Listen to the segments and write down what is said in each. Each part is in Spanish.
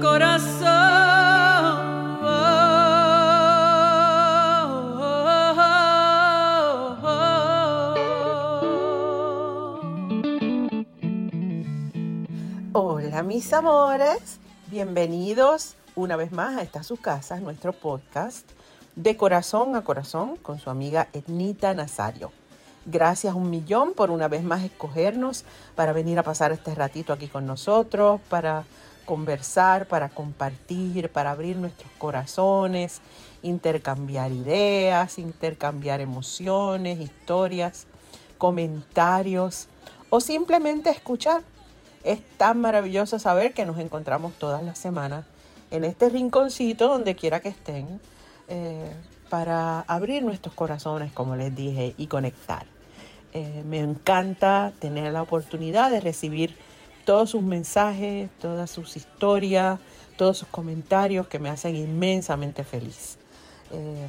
corazón. Hola mis amores, bienvenidos una vez más a esta su casa, nuestro podcast de corazón a corazón con su amiga Etnita Nazario. Gracias un millón por una vez más escogernos para venir a pasar este ratito aquí con nosotros, para conversar, para compartir, para abrir nuestros corazones, intercambiar ideas, intercambiar emociones, historias, comentarios o simplemente escuchar. Es tan maravilloso saber que nos encontramos todas las semanas en este rinconcito donde quiera que estén eh, para abrir nuestros corazones, como les dije, y conectar. Eh, me encanta tener la oportunidad de recibir todos sus mensajes, todas sus historias, todos sus comentarios que me hacen inmensamente feliz. Eh,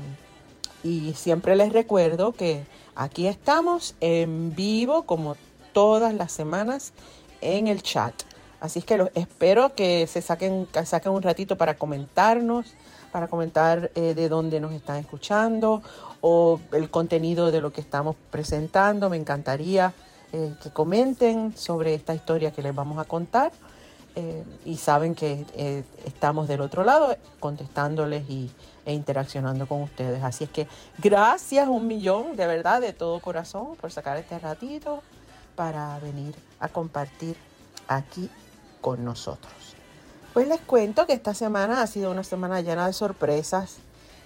y siempre les recuerdo que aquí estamos en vivo como todas las semanas en el chat. Así que los espero que se saquen, que saquen un ratito para comentarnos, para comentar eh, de dónde nos están escuchando o el contenido de lo que estamos presentando. Me encantaría eh, que comenten sobre esta historia que les vamos a contar. Eh, y saben que eh, estamos del otro lado contestándoles y, e interaccionando con ustedes. Así es que gracias un millón, de verdad, de todo corazón, por sacar este ratito para venir a compartir aquí con nosotros. Pues les cuento que esta semana ha sido una semana llena de sorpresas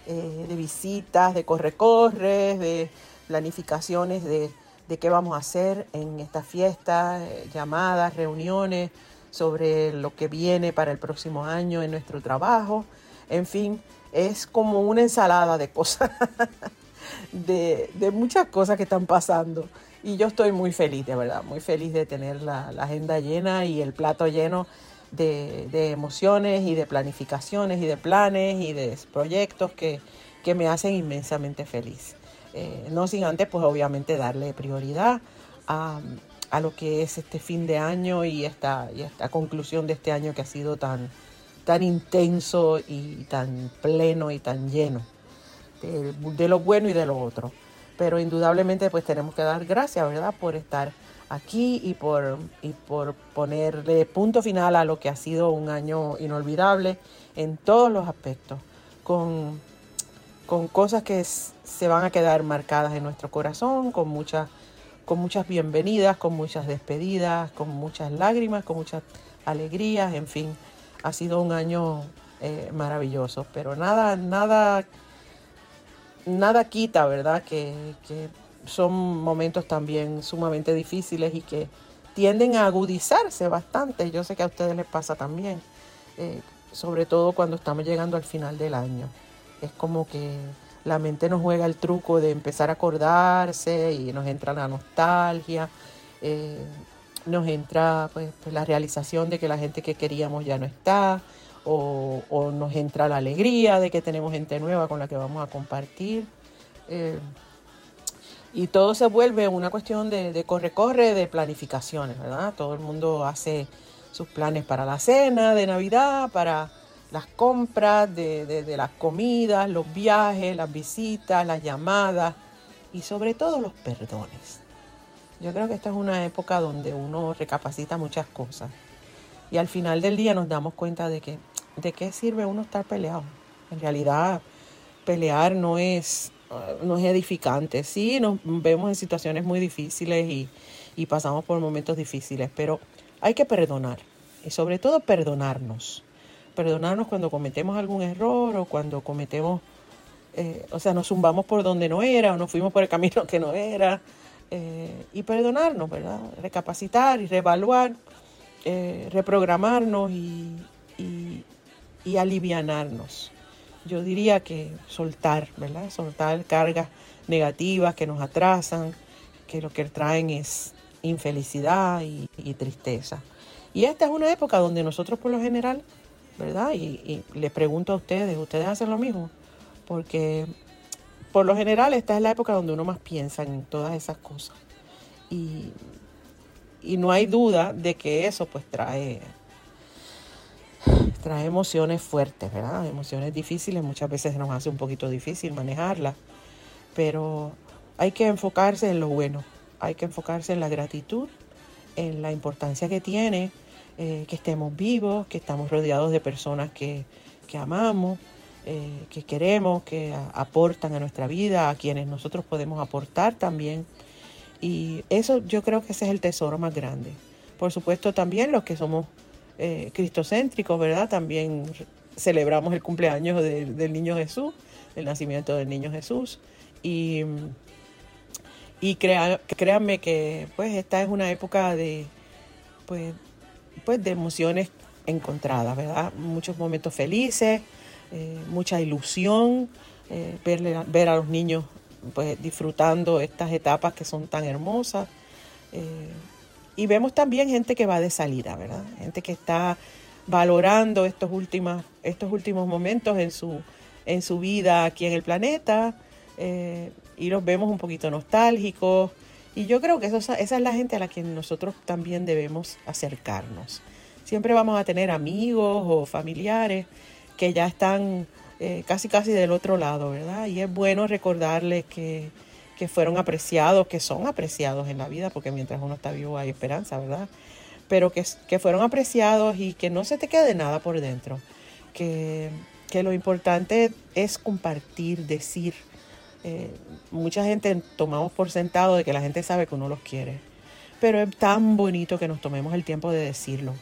de visitas, de corre-corres, de planificaciones de, de, qué vamos a hacer en esta fiesta, eh, llamadas, reuniones sobre lo que viene para el próximo año en nuestro trabajo. En fin, es como una ensalada de cosas, de, de, muchas cosas que están pasando. Y yo estoy muy feliz, de verdad, muy feliz de tener la, agenda llena y el plato lleno de, emociones y de planificaciones y de planes y de proyectos que, me hacen inmensamente feliz. Eh, no sin antes, pues obviamente darle prioridad a, lo que es este fin de año y esta, y esta conclusión de este año que ha sido tan, tan intenso y tan pleno y tan lleno de, de lo bueno y de lo otro. Pero indudablemente pues tenemos que dar gracias, ¿verdad? Por estar aquí y por, y por ponerle punto final a lo que ha sido un año inolvidable en todos los aspectos, con, con cosas que se van a quedar marcadas en nuestro corazón, con muchas, con muchas bienvenidas, con muchas despedidas, con muchas lágrimas, con muchas alegrías, en fin, ha sido un año eh, maravilloso, pero nada, nada, nada quita, ¿verdad? Que, que son momentos también sumamente difíciles y que tienden a agudizarse bastante. Yo sé que a ustedes les pasa también, eh, sobre todo cuando estamos llegando al final del año. Es como que la mente nos juega el truco de empezar a acordarse y nos entra la nostalgia, eh, nos entra pues, pues, la realización de que la gente que queríamos ya no está, o, nos entra la alegría de que tenemos gente nueva con la que vamos a compartir. Eh, y todo se vuelve una cuestión de corre-corre, de, planificaciones, ¿verdad? Todo el mundo hace sus planes para la cena de Navidad, para las compras, de, de, las comidas, los viajes, las visitas, las llamadas y sobre todo los perdones. Yo creo que esta es una época donde uno recapacita muchas cosas y al final del día nos damos cuenta de que de qué sirve uno estar peleado. En realidad, pelear no es no es edificante. Sí, nos vemos en situaciones muy difíciles y, pasamos por momentos difíciles, pero hay que perdonar y sobre todo perdonarnos. Perdonarnos cuando cometemos algún error o cuando cometemos, eh, o sea, nos zumbamos por donde no era o nos fuimos por el camino que no era. Eh, y perdonarnos, ¿verdad? Recapacitar y reevaluar, eh, reprogramarnos y, y, alivianarnos yo diría que soltar, ¿verdad? Soltar cargas negativas que nos atrasan, que lo que traen es infelicidad y, tristeza. Y esta es una época donde nosotros por lo general, ¿verdad? Y, les pregunto a ustedes, ¿ustedes hacen lo mismo? Porque por lo general esta es la época donde uno más piensa en todas esas cosas. Y, y no hay duda de que eso pues trae trae emociones fuertes, ¿verdad? Emociones difíciles, muchas veces nos hace un poquito difícil manejarlas, pero hay que enfocarse en lo bueno, hay que enfocarse en la gratitud, en la importancia que tiene eh, que estemos vivos, que estamos rodeados de personas que, que amamos, eh, que queremos, que aportan a nuestra vida, a quienes nosotros podemos aportar también. Y eso yo creo que ese es el tesoro más grande. Por supuesto también los que somos eh, cristocéntricos, ¿verdad? También celebramos el cumpleaños del niño Jesús, el nacimiento del niño Jesús. Y, y créanme que pues esta es una época de, pues, pues, de emociones encontradas, ¿verdad? Muchos momentos felices, eh, mucha ilusión, eh, ver a los niños pues disfrutando estas etapas que son tan hermosas. Eh, y vemos también gente que va de salida, ¿verdad? Gente que está valorando estos, últimos, estos últimos momentos en su, en su vida aquí en el planeta eh, y los vemos un poquito nostálgicos. Y yo creo que eso, esa es la gente a la que nosotros también debemos acercarnos. Siempre vamos a tener amigos o familiares que ya están eh, casi casi del otro lado, ¿verdad? Y es bueno recordarles que, que fueron apreciados, que son apreciados en la vida, porque mientras uno está vivo hay esperanza, ¿verdad? Pero que, que fueron apreciados y que no se te quede nada por dentro. Que, que lo importante es compartir, decir. Eh, mucha gente tomamos por sentado de que la gente sabe que uno los quiere. Pero es tan bonito que nos tomemos el tiempo de decirlo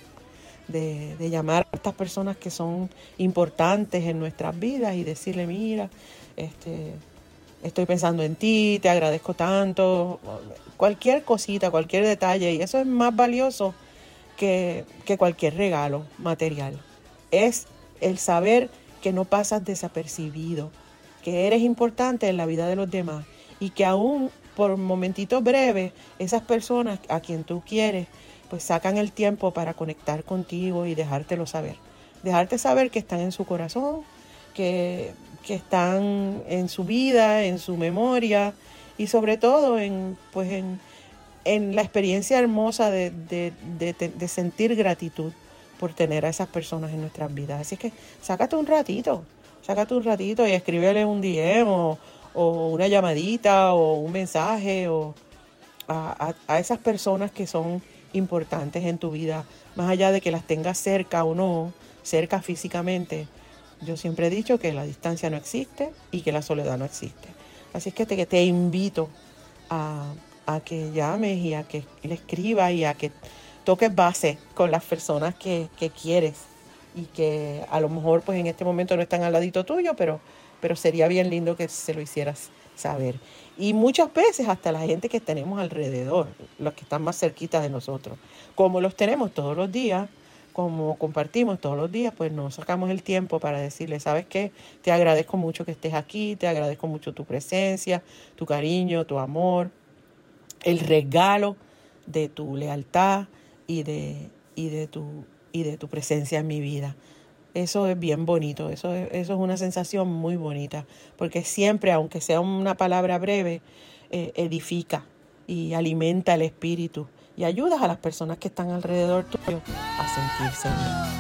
de, llamar a estas personas que son importantes en nuestras vidas y decirle, mira, este, estoy pensando en ti, te agradezco tanto, cualquier cosita, cualquier detalle, y eso es más valioso que, que cualquier regalo material. Es el saber que no pasas desapercibido, que eres importante en la vida de los demás y que aún por momentitos breves esas personas a quien tú quieres pues sacan el tiempo para conectar contigo y dejártelo saber. Dejarte saber que están en su corazón, que, están en su vida, en su memoria y sobre todo en, pues en, la experiencia hermosa de, de, sentir gratitud por tener a esas personas en nuestras vidas. Así que sácate un ratito, sácate un ratito y escríbele un DM o, una llamadita o un mensaje o a, a esas personas que son importantes en tu vida, más allá de que las tengas cerca o no, cerca físicamente. Yo siempre he dicho que la distancia no existe y que la soledad no existe. Así es que te, te invito a, que llames y a que le escribas y a que toques base con las personas que, quieres y que a lo mejor pues en este momento no están al ladito tuyo, pero, pero sería bien lindo que se lo hicieras saber. Y muchas veces hasta la gente que tenemos alrededor, los que están más cerquitas de nosotros, como los tenemos todos los días, como compartimos todos los días, pues nos sacamos el tiempo para decirle, ¿sabes qué? Te agradezco mucho que estés aquí, te agradezco mucho tu presencia, tu cariño, tu amor, el regalo de tu lealtad y de, y de, tu, y de tu presencia en mi vida. Eso es bien bonito, eso es, eso es una sensación muy bonita, porque siempre, aunque sea una palabra breve, eh, edifica y alimenta el espíritu y ayudas a las personas que están alrededor tuyo a sentirse bien.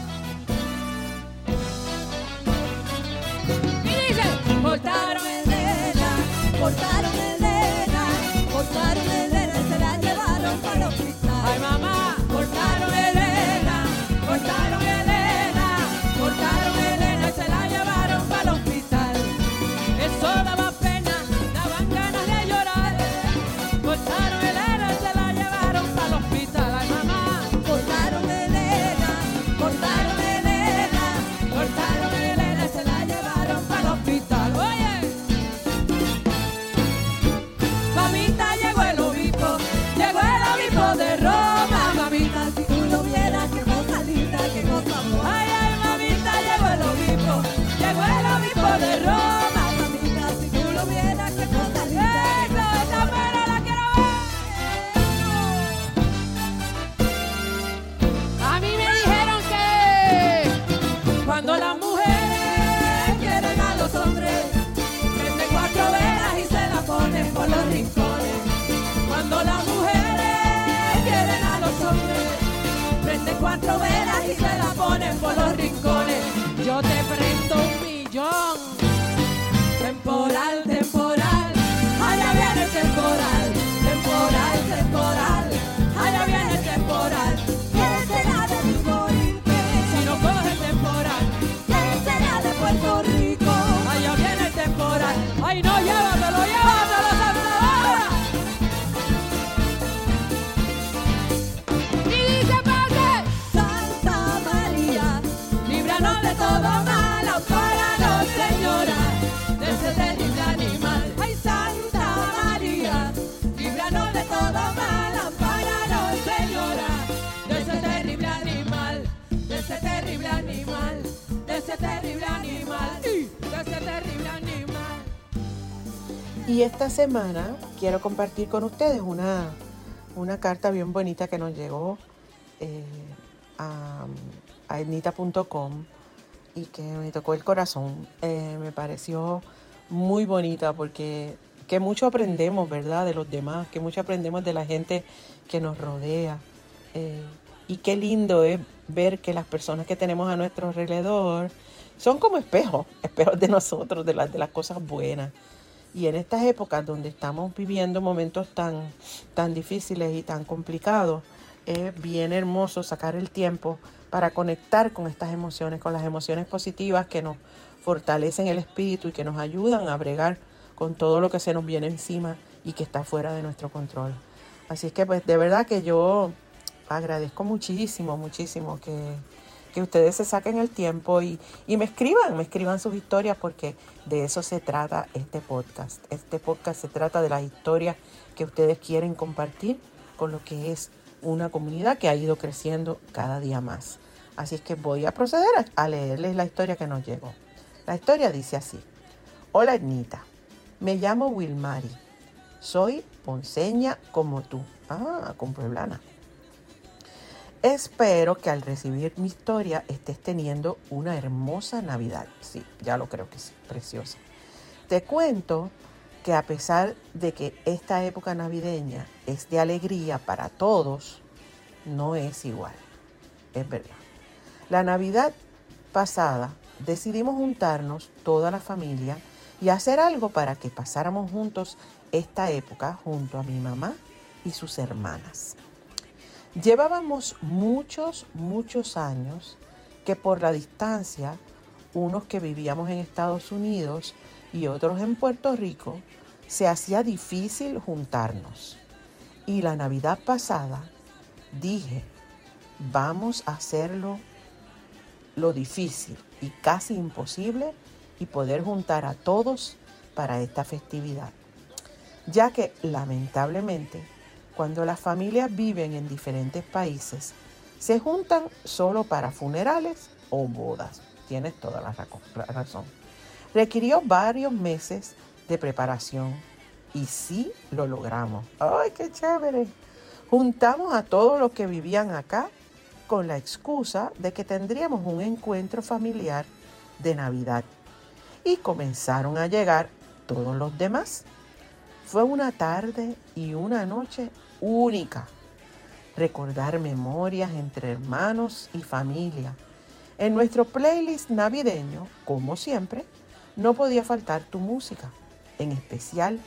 por los rincones. Yo te prendo un millón. Temporal, temporal. Y esta semana quiero compartir con ustedes una, una carta bien bonita que nos llegó eh, a, a etnita.com y que me tocó el corazón. Eh, me pareció muy bonita porque que mucho aprendemos, ¿verdad? De los demás, que mucho aprendemos de la gente que nos rodea. Eh, y qué lindo es ver que las personas que tenemos a nuestro alrededor son como espejos, espejos de nosotros, de las, de las cosas buenas. Y en estas épocas donde estamos viviendo momentos tan, tan difíciles y tan complicados, es bien hermoso sacar el tiempo para conectar con estas emociones, con las emociones positivas que nos fortalecen el espíritu y que nos ayudan a bregar con todo lo que se nos viene encima y que está fuera de nuestro control. Así es que pues de verdad que yo agradezco muchísimo, muchísimo que, que ustedes se saquen el tiempo y, y me escriban, me escriban sus historias porque de eso se trata este podcast. Este podcast se trata de las historias que ustedes quieren compartir con lo que es una comunidad que ha ido creciendo cada día más. Así es que voy a proceder a, leerles la historia que nos llegó. La historia dice así. Hola Ernita, me llamo Wilmari. Soy ponceña como tú. Ah, con pueblana. Espero que al recibir mi historia estés teniendo una hermosa Navidad. Sí, ya lo creo que sí, preciosa. Te cuento que a pesar de que esta época navideña es de alegría para todos, no es igual. Es verdad. La Navidad pasada decidimos juntarnos toda la familia y hacer algo para que pasáramos juntos esta época junto a mi mamá y sus hermanas. Llevábamos muchos, muchos años que por la distancia, unos que vivíamos en Estados Unidos y otros en Puerto Rico, se hacía difícil juntarnos. Y la Navidad pasada dije, vamos a hacerlo lo difícil y casi imposible y poder juntar a todos para esta festividad. Ya que lamentablemente cuando las familias viven en diferentes países, se juntan solo para funerales o bodas. Tienes toda la razón. Requirió varios meses de preparación y sí lo logramos. ¡Ay, qué chévere! Juntamos a todos los que vivían acá con la excusa de que tendríamos un encuentro familiar de Navidad. Y comenzaron a llegar todos los demás. Fue una tarde y una noche única. Recordar memorias entre hermanos y familia. En nuestro playlist navideño, como siempre, no podía faltar tu música, en especial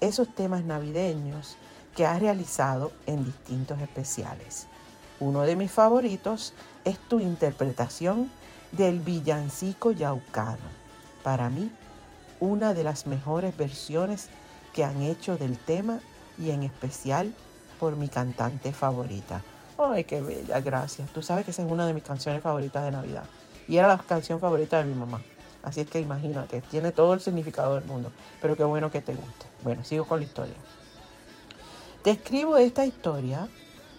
esos temas navideños que has realizado en distintos especiales. Uno de mis favoritos es tu interpretación del villancico yaucano. Para mí, una de las mejores versiones que han hecho del tema y en especial por mi cantante favorita. Ay, qué bella, gracias. Tú sabes que esa es una de mis canciones favoritas de Navidad. Y era la canción favorita de mi mamá. Así es que imagínate, tiene todo el significado del mundo. Pero qué bueno que te guste. Bueno, sigo con la historia. Te escribo esta historia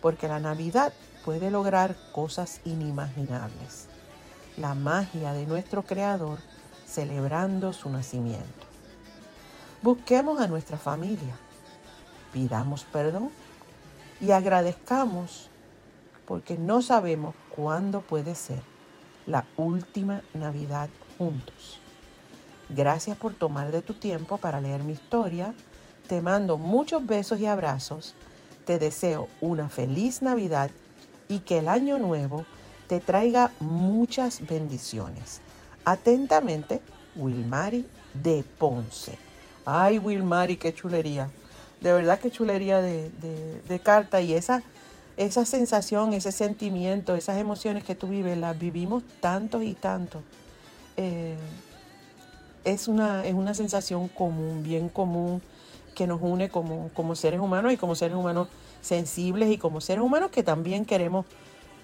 porque la Navidad puede lograr cosas inimaginables. La magia de nuestro Creador celebrando su nacimiento. Busquemos a nuestra familia, pidamos perdón y agradezcamos porque no sabemos cuándo puede ser la última Navidad juntos. Gracias por tomar de tu tiempo para leer mi historia. Te mando muchos besos y abrazos. Te deseo una feliz Navidad y que el año nuevo te traiga muchas bendiciones. Atentamente, Wilmari de Ponce. Ay, Wilmary, qué chulería. De verdad qué chulería de, de, carta y esa, esa sensación, ese sentimiento, esas emociones que tú vives, las vivimos tantos y tantos. Eh, es, una, es una sensación común, bien común, que nos une como, como seres humanos y como seres humanos sensibles y como seres humanos que también queremos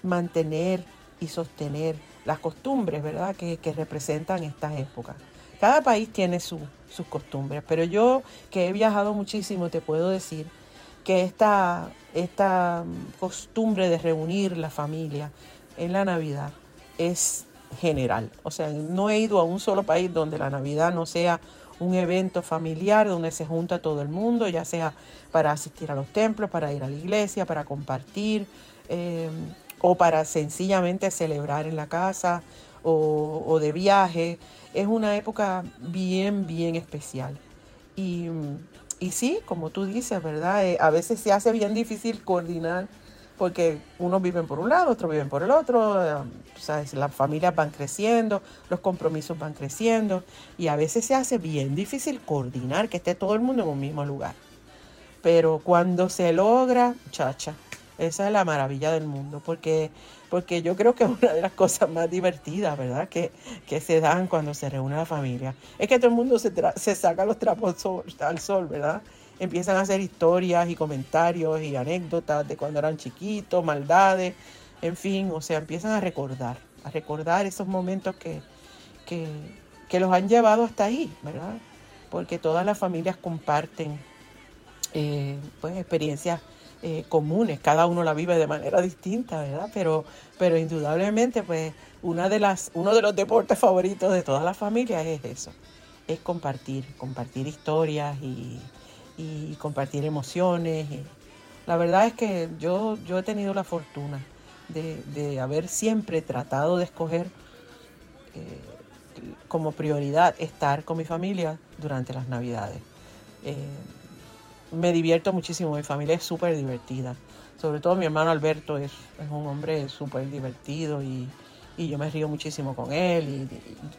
mantener y sostener las costumbres, ¿verdad?, que, representan estas épocas. Cada país tiene sus costumbres, pero yo que he viajado muchísimo te puedo decir que esta, esta costumbre de reunir la familia en la Navidad es general. O sea, no he ido a un solo país donde la Navidad no sea un evento familiar donde se junta todo el mundo, ya sea para asistir a los templos, para ir a la iglesia, para compartir eh, o para sencillamente celebrar en la casa o, de viaje. Es una época bien, bien especial. Y, y sí, como tú dices, ¿verdad? Eh, a veces se hace bien difícil coordinar porque unos viven por un lado, otros viven por el otro, eh, las familias van creciendo, los compromisos van creciendo y a veces se hace bien difícil coordinar que esté todo el mundo en un mismo lugar. Pero cuando se logra, chacha, esa es la maravilla del mundo, porque, porque yo creo que es una de las cosas más divertidas, ¿verdad? Que, que se dan cuando se reúne la familia. Es que todo el mundo se, se saca los trapos al sol, ¿verdad? empiezan a hacer historias y comentarios y anécdotas de cuando eran chiquitos, maldades, en fin, o sea, empiezan a recordar, a recordar esos momentos que, que, los han llevado hasta ahí, ¿verdad? Porque todas las familias comparten eh, pues experiencias eh, comunes, cada uno la vive de manera distinta, ¿verdad? Pero, pero indudablemente, pues, una de las, uno de los deportes favoritos de todas las familias es eso, es compartir, compartir historias y, compartir emociones. La verdad es que yo, yo he tenido la fortuna de, haber siempre tratado de escoger eh, como prioridad estar con mi familia durante las navidades. Eh, me divierto muchísimo, mi familia es súper divertida. Sobre todo mi hermano Alberto es, un hombre súper divertido y, yo me río muchísimo con él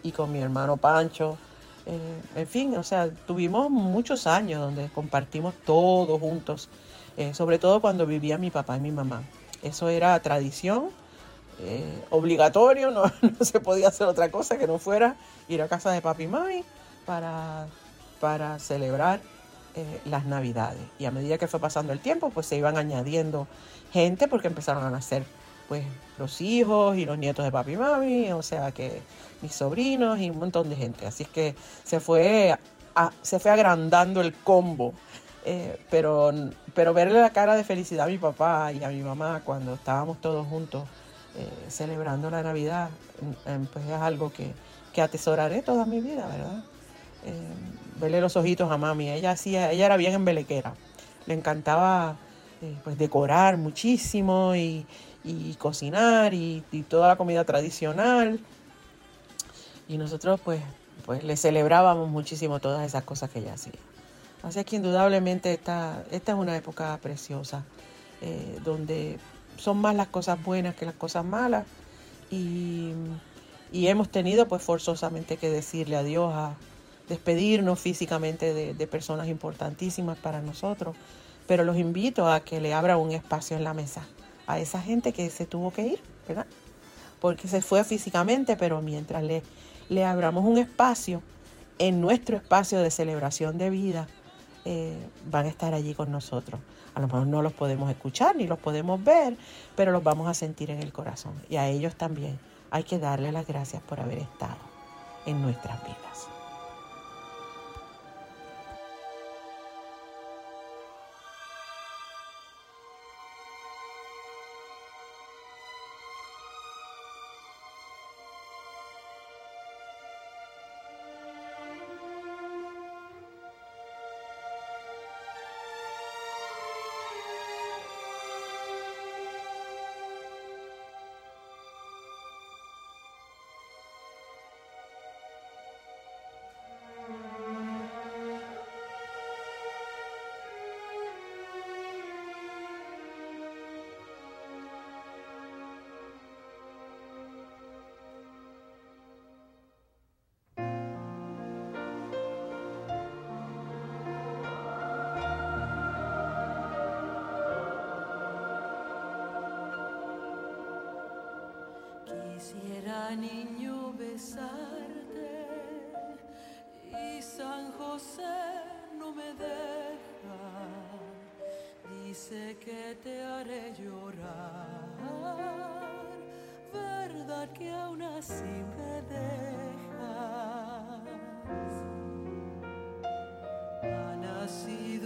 y con mi hermano Pancho. Eh, en fin, o sea, tuvimos muchos años donde compartimos todos juntos, eh, sobre todo cuando vivía mi papá y mi mamá. Eso era tradición, eh, obligatorio, no, se podía hacer otra cosa que no fuera ir a casa de papi y mami para, para celebrar las navidades. Y a medida que fue pasando el tiempo, pues se iban añadiendo gente porque empezaron a nacer pues los hijos y los nietos de papi y mami, o sea que mis sobrinos y un montón de gente. Así es que se fue, se fue agrandando el combo. Eh, pero, pero verle la cara de felicidad a mi papá y a mi mamá cuando estábamos todos juntos eh, celebrando la Navidad, mm, pues es algo que, que, atesoraré toda mi vida, ¿verdad? Eh, verle los ojitos a mami. Ella hacía, ella era bien embelequera. Le encantaba pues decorar muchísimo y, y cocinar y, toda la comida tradicional. Y nosotros pues, pues le celebrábamos muchísimo todas esas cosas que ella hacía. Así que indudablemente esta, esta es una época preciosa, eh, donde son más las cosas buenas que las cosas malas. Y, y, hemos tenido pues forzosamente que decirle adiós a despedirnos físicamente de, personas importantísimas para nosotros. Pero los invito a que le abra un espacio en la mesa a esa gente que se tuvo que ir, ¿verdad? Porque se fue físicamente, pero mientras le, le abramos un espacio en nuestro espacio de celebración de vida, eh, van a estar allí con nosotros. A lo mejor no los podemos escuchar ni los podemos ver, pero los vamos a sentir en el corazón. Y a ellos también hay que darle las gracias por haber estado en nuestras vidas. Quisiera niño besarte y San José no me deja. Dice que te haré llorar, verdad que aún así me dejas. Ha nacido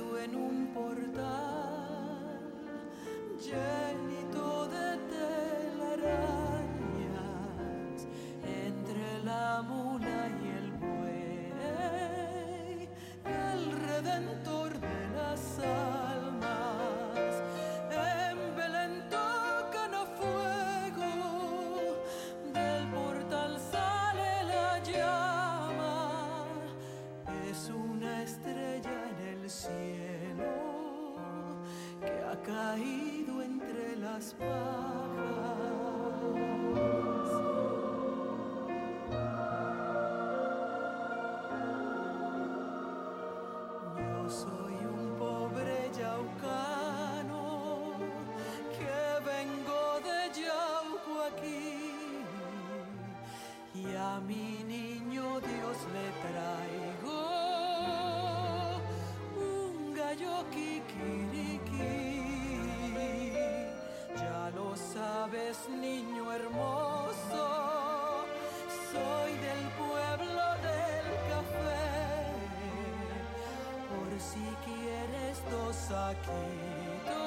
dos saquitos,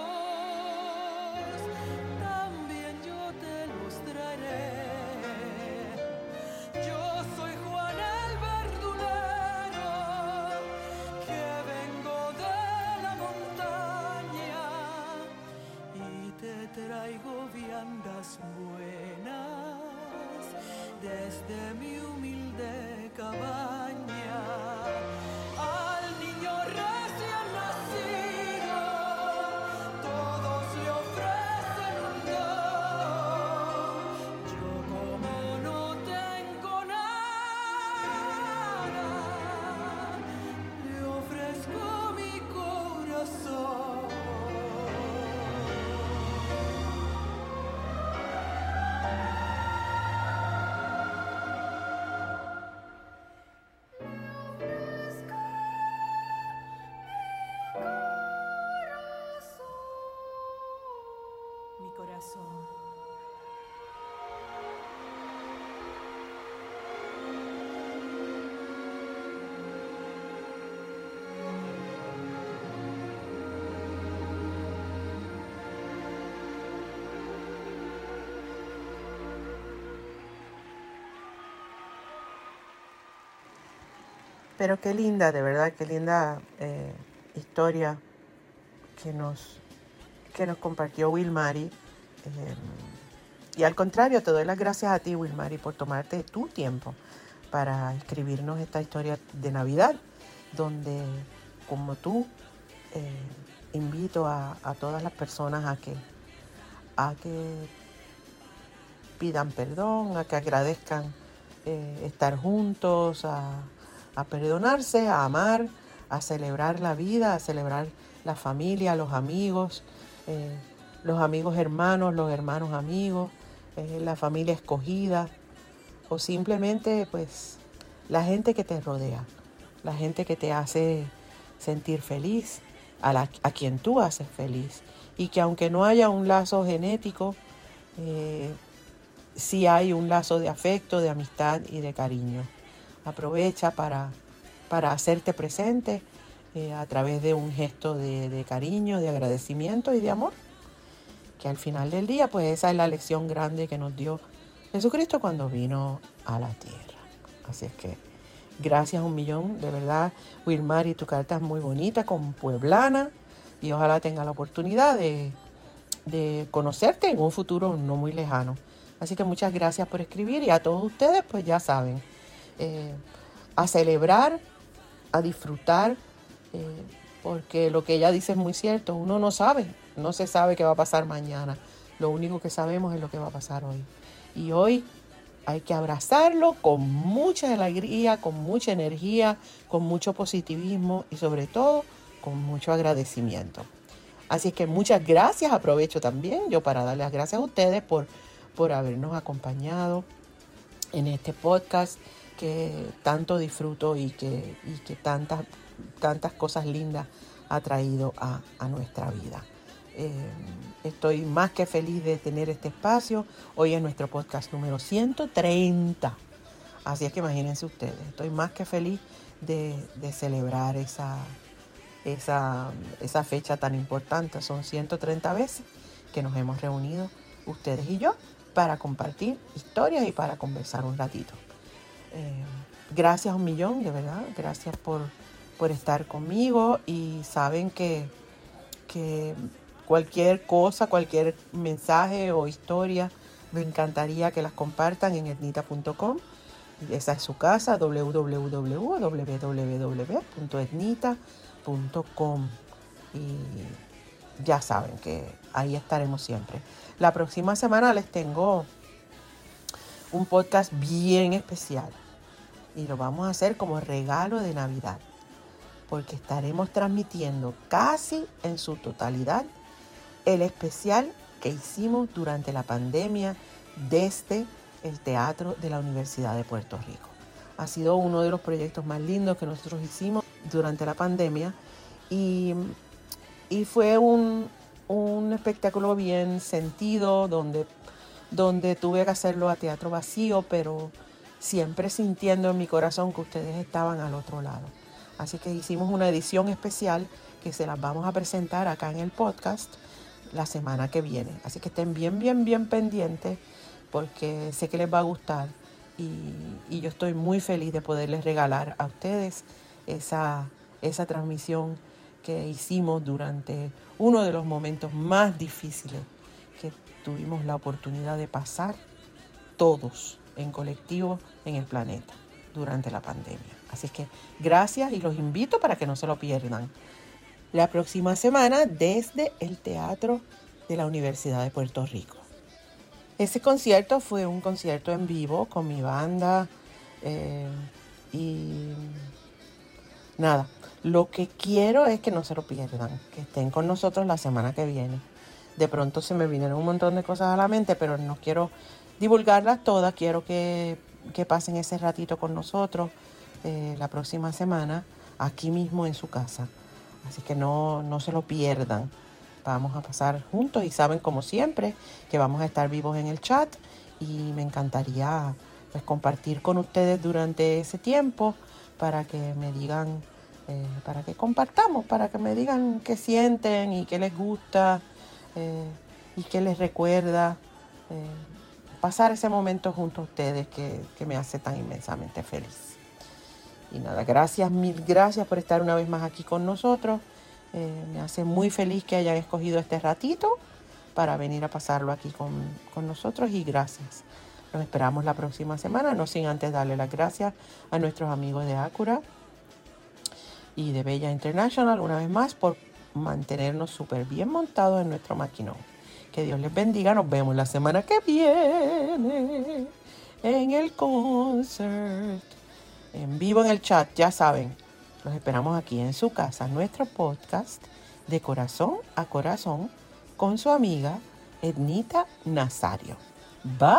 también yo te los traeré. Yo soy Juan el verdulero, que vengo de la montaña y te traigo viandas buenas desde mi Pero qué linda, de verdad, qué linda eh, historia que nos, que nos compartió Wilmary. Eh, y al contrario, te doy las gracias a ti, Wilmary, por tomarte tu tiempo para escribirnos esta historia de Navidad, donde, como tú, eh, invito a, a todas las personas a que, a que pidan perdón, a que agradezcan eh, estar juntos, a, a perdonarse, a amar, a celebrar la vida, a celebrar la familia, los amigos, eh, los amigos hermanos, los hermanos amigos, eh, la familia escogida o simplemente pues la gente que te rodea, la gente que te hace sentir feliz, a, quien tú haces feliz y que aunque no haya un lazo genético, eh, sí hay un lazo de afecto, de amistad y de cariño. Aprovecha para, para hacerte presente eh, a través de un gesto de, cariño, de agradecimiento y de amor. Que al final del día, pues esa es la lección grande que nos dio Jesucristo cuando vino a la tierra. Así es que gracias un millón, de verdad, Wilmar, y tu carta es muy bonita, con Pueblana, y ojalá tenga la oportunidad de, de conocerte en un futuro no muy lejano. Así que muchas gracias por escribir y a todos ustedes, pues ya saben, eh, a celebrar, a disfrutar, eh, porque lo que ella dice es muy cierto, uno no sabe, no se sabe qué va a pasar mañana, lo único que sabemos es lo que va a pasar hoy. Y hoy hay que abrazarlo con mucha alegría, con mucha energía, con mucho positivismo y sobre todo con mucho agradecimiento. Así es que muchas gracias, aprovecho también yo para dar las gracias a ustedes por, por habernos acompañado en este podcast que tanto disfruto y que, y que tantas, cosas lindas ha traído a, nuestra vida. Eh, estoy más que feliz de tener este espacio. Hoy es nuestro podcast número 130. Así es que imagínense ustedes, estoy más que feliz de, celebrar esa fecha tan importante. Son 130 veces que nos hemos reunido ustedes y yo para compartir historias y para conversar un ratito. Eh, gracias un millón, de verdad. Gracias por, por estar conmigo y saben que, que cualquier cosa, cualquier mensaje o historia, me encantaría que las compartan en etnita.com. Esa es su casa, www.etnita.com. Y ya saben que ahí estaremos siempre. La próxima semana les tengo un podcast bien especial y lo vamos a hacer como regalo de Navidad porque estaremos transmitiendo casi en su totalidad el especial que hicimos durante la pandemia desde el Teatro de la Universidad de Puerto Rico. Ha sido uno de los proyectos más lindos que nosotros hicimos durante la pandemia y, y fue un, un, espectáculo bien sentido donde, donde tuve que hacerlo a teatro vacío, pero siempre sintiendo en mi corazón que ustedes estaban al otro lado. Así que hicimos una edición especial que se las vamos a presentar acá en el podcast la semana que viene. Así que estén bien, bien, bien pendientes porque sé que les va a gustar y, yo estoy muy feliz de poderles regalar a ustedes esa, esa transmisión que hicimos durante uno de los momentos más difíciles que tuvimos la oportunidad de pasar todos en colectivo en el planeta durante la pandemia. Así que gracias y los invito para que no se lo pierdan la próxima semana desde el Teatro de la Universidad de Puerto Rico. Ese concierto fue un concierto en vivo con mi banda eh, y nada, lo que quiero es que no se lo pierdan, que estén con nosotros la semana que viene. De pronto se me vinieron un montón de cosas a la mente, pero no quiero divulgarlas todas, quiero que, pasen ese ratito con nosotros eh, la próxima semana aquí mismo en su casa. Así que no, no se lo pierdan. Vamos a pasar juntos y saben como siempre que vamos a estar vivos en el chat y me encantaría pues compartir con ustedes durante ese tiempo para que me digan, eh, para que compartamos, para que me digan qué sienten y qué les gusta eh, y qué les recuerda. Pasar ese momento junto a ustedes que, que me hace tan inmensamente feliz. Y nada, gracias, mil gracias por estar una vez más aquí con nosotros. Eh, me hace muy feliz que hayan escogido este ratito para venir a pasarlo aquí con, con nosotros y gracias. Nos esperamos la próxima semana, no sin antes darle las gracias a nuestros amigos de Acura y de Bella International una vez más por mantenernos súper bien montados en nuestro maquinón. Que Dios les bendiga, nos vemos la semana que viene en el concert en vivo en el chat, ya saben. Los esperamos aquí en su casa, nuestro podcast de corazón a corazón con su amiga Ednita Nazario. Bye.